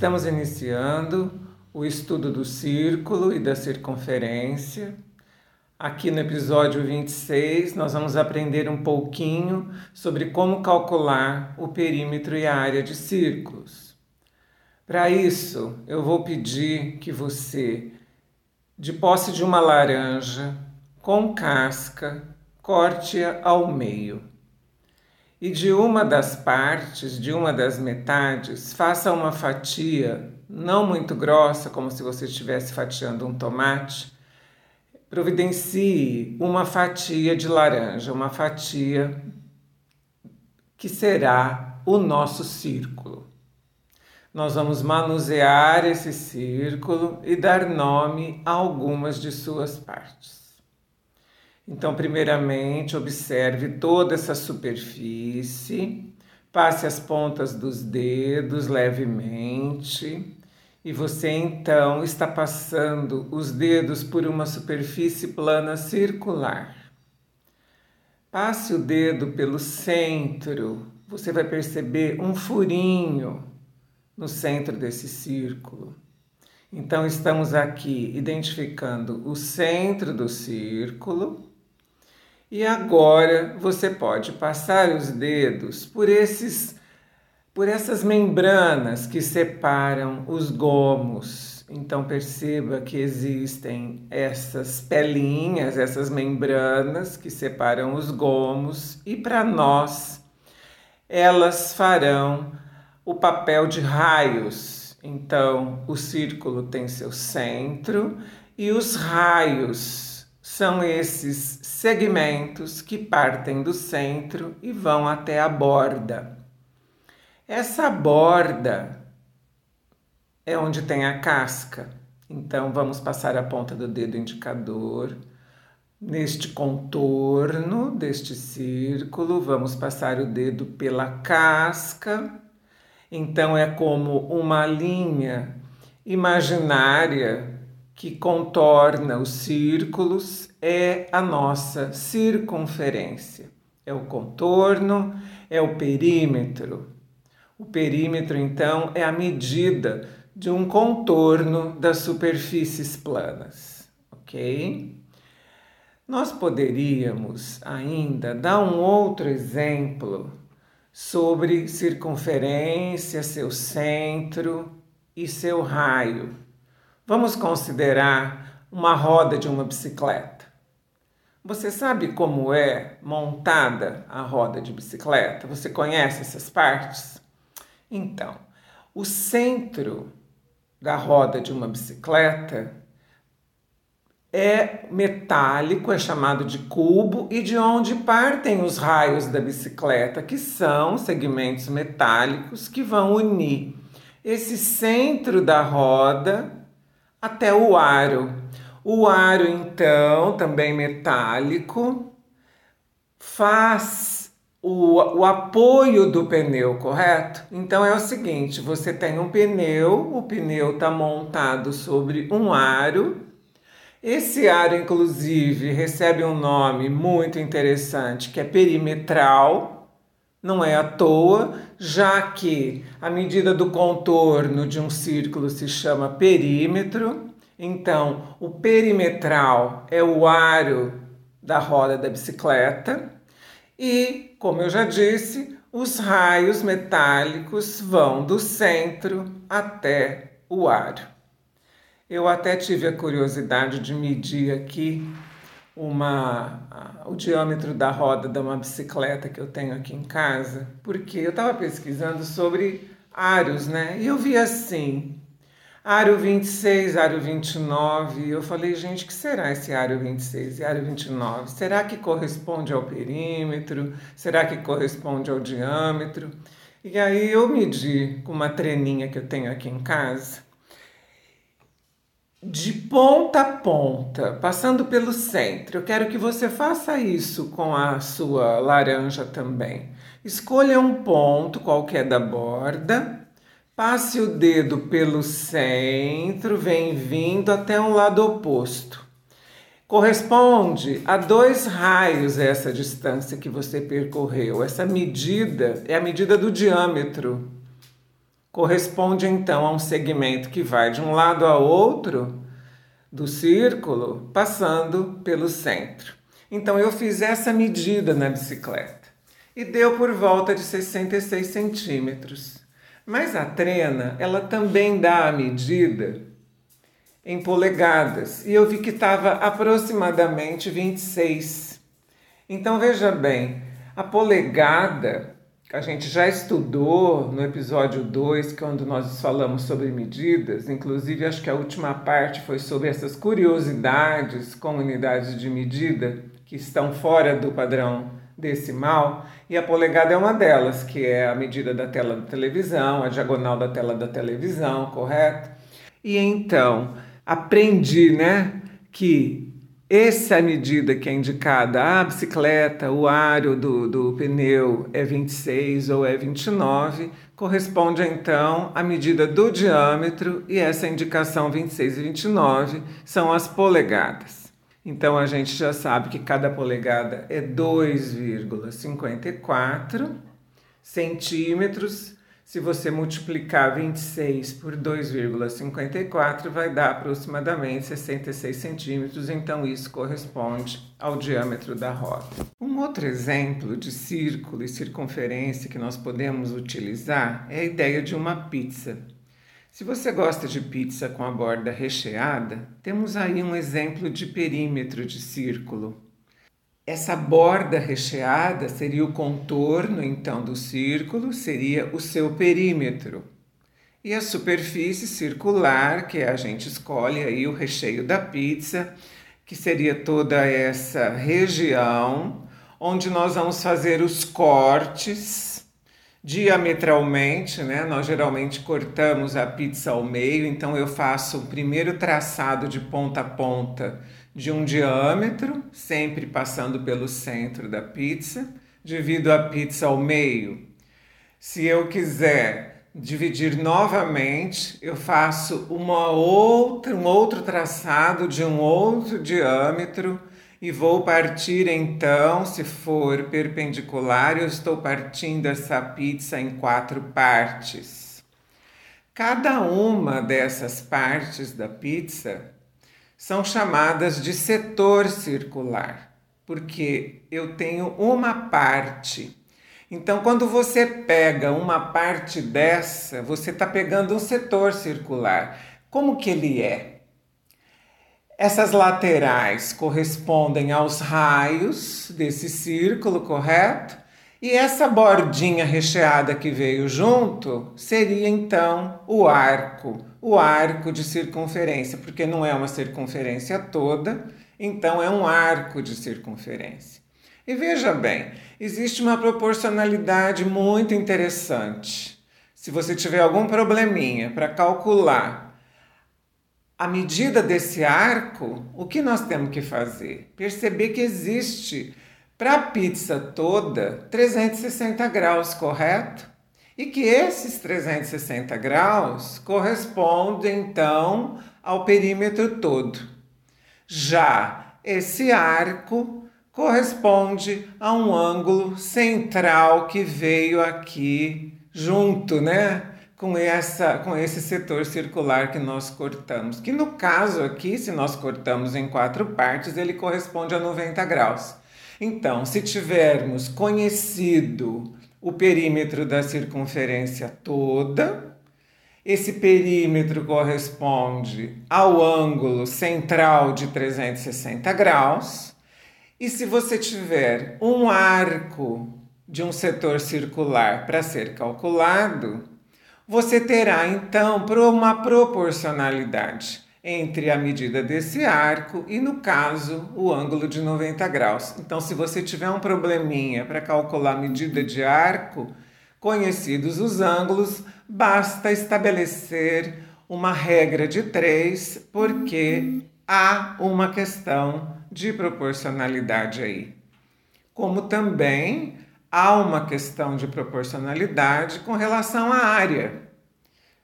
Estamos iniciando o estudo do círculo e da circunferência. Aqui no episódio 26, nós vamos aprender um pouquinho sobre como calcular o perímetro e a área de círculos. Para isso, eu vou pedir que você, de posse de uma laranja com casca, corte-a ao meio e de uma das partes, de uma das metades, faça uma fatia, não muito grossa, como se você estivesse fatiando um tomate. Providencie uma fatia de laranja, uma fatia que será o nosso círculo. Nós vamos manusear esse círculo e dar nome a algumas de suas partes. Então, primeiramente, observe toda essa superfície, passe as pontas dos dedos levemente e você então está passando os dedos por uma superfície plana circular. Passe o dedo pelo centro, você vai perceber um furinho no centro desse círculo. Então, estamos aqui identificando o centro do círculo e agora você pode passar os dedos por esses por essas membranas que separam os gomos. Então perceba que existem essas pelinhas, essas membranas que separam os gomos e para nós elas farão o papel de raios. Então o círculo tem seu centro e os raios são esses segmentos que partem do centro e vão até a borda. Essa borda é onde tem a casca. Então vamos passar a ponta do dedo indicador neste contorno deste círculo, vamos passar o dedo pela casca. Então é como uma linha imaginária que contorna os círculos é a nossa circunferência. É o contorno, é o perímetro. O perímetro, então, é a medida de um contorno das superfícies planas, ok? Nós poderíamos ainda dar um outro exemplo sobre circunferência, seu centro e seu raio. Vamos considerar uma roda de uma bicicleta. Você sabe como é montada a roda de bicicleta? Você conhece essas partes? Então, o centro da roda de uma bicicleta é metálico, é chamado de cubo, e de onde partem os raios da bicicleta, que são segmentos metálicos que vão unir esse centro da roda até o aro. O aro, então, também metálico, faz o, o apoio do pneu, correto? Então é o seguinte: você tem um pneu, o pneu está montado sobre um aro. Esse aro, inclusive, recebe um nome muito interessante que é perimetral. Não é à toa, já que a medida do contorno de um círculo se chama perímetro. Então, o perimetral é o aro da roda da bicicleta e, como eu já disse, os raios metálicos vão do centro até o aro. Eu até tive a curiosidade de medir aqui uma, o diâmetro da roda de uma bicicleta que eu tenho aqui em casa, porque eu estava pesquisando sobre aros, né? E eu vi assim, aro 26, aro 29, e eu falei, gente, que será esse aro 26 e aro 29? Será que corresponde ao perímetro? Será que corresponde ao diâmetro? E aí eu medi com uma treninha que eu tenho aqui em casa de ponta a ponta, passando pelo centro. Eu quero que você faça isso com a sua laranja também. Escolha um ponto qualquer da borda, passe o dedo pelo centro, vem vindo até um lado oposto. Corresponde a dois raios essa distância que você percorreu. Essa medida é a medida do diâmetro corresponde então a um segmento que vai de um lado a outro do círculo, passando pelo centro. Então eu fiz essa medida na bicicleta e deu por volta de 66 centímetros. Mas a trena, ela também dá a medida em polegadas e eu vi que estava aproximadamente 26. Então veja bem, a polegada a gente já estudou no episódio 2, quando nós falamos sobre medidas, inclusive acho que a última parte foi sobre essas curiosidades com unidades de medida que estão fora do padrão decimal, e a polegada é uma delas, que é a medida da tela da televisão, a diagonal da tela da televisão, correto? E então, aprendi, né, que essa medida que é indicada, a bicicleta, o aro do, do pneu é 26 ou é 29, corresponde então à medida do diâmetro e essa indicação 26 e 29 são as polegadas. Então a gente já sabe que cada polegada é 2,54 centímetros se você multiplicar 26 por 2,54, vai dar aproximadamente 66 centímetros, então isso corresponde ao diâmetro da roda. Um outro exemplo de círculo e circunferência que nós podemos utilizar é a ideia de uma pizza. Se você gosta de pizza com a borda recheada, temos aí um exemplo de perímetro de círculo. Essa borda recheada seria o contorno, então, do círculo, seria o seu perímetro. E a superfície circular, que a gente escolhe aí o recheio da pizza, que seria toda essa região onde nós vamos fazer os cortes diametralmente, né? Nós geralmente cortamos a pizza ao meio, então eu faço o primeiro traçado de ponta a ponta de um diâmetro, sempre passando pelo centro da pizza, divido a pizza ao meio. Se eu quiser dividir novamente, eu faço uma outra, um outro traçado de um outro diâmetro e vou partir então, se for perpendicular, eu estou partindo essa pizza em quatro partes. Cada uma dessas partes da pizza são chamadas de setor circular, porque eu tenho uma parte. Então, quando você pega uma parte dessa, você está pegando um setor circular. Como que ele é? Essas laterais correspondem aos raios desse círculo, correto? E essa bordinha recheada que veio junto seria então o arco, o arco de circunferência, porque não é uma circunferência toda, então é um arco de circunferência. E veja bem, existe uma proporcionalidade muito interessante. Se você tiver algum probleminha para calcular a medida desse arco, o que nós temos que fazer? Perceber que existe para a pizza toda 360 graus, correto? E que esses 360 graus correspondem então ao perímetro todo. Já esse arco corresponde a um ângulo central que veio aqui junto, né? Com, essa, com esse setor circular que nós cortamos. Que no caso aqui, se nós cortamos em quatro partes, ele corresponde a 90 graus. Então, se tivermos conhecido o perímetro da circunferência toda, esse perímetro corresponde ao ângulo central de 360 graus. E se você tiver um arco de um setor circular para ser calculado, você terá então uma proporcionalidade entre a medida desse arco e, no caso, o ângulo de 90 graus. Então, se você tiver um probleminha para calcular a medida de arco, conhecidos os ângulos, basta estabelecer uma regra de três, porque há uma questão de proporcionalidade aí. Como também há uma questão de proporcionalidade com relação à área.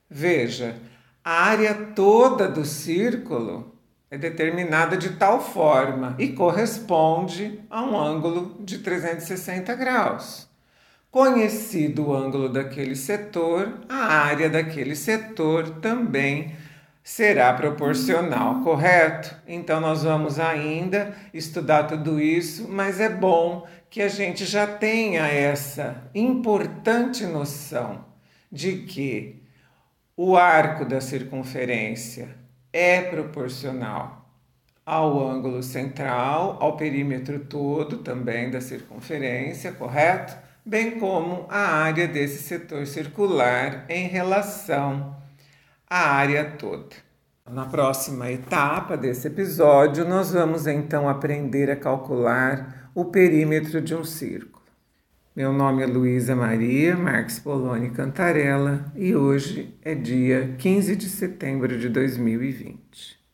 Veja, a área toda do círculo é determinada de tal forma e corresponde a um ângulo de 360 graus. Conhecido o ângulo daquele setor, a área daquele setor também será proporcional, correto? Então nós vamos ainda estudar tudo isso, mas é bom que a gente já tenha essa importante noção de que o arco da circunferência é proporcional ao ângulo central, ao perímetro todo também da circunferência, correto? Bem como a área desse setor circular em relação à área toda. Na próxima etapa desse episódio, nós vamos então aprender a calcular o perímetro de um círculo. Meu nome é Luísa Maria Marques Poloni Cantarella e hoje é dia 15 de setembro de 2020.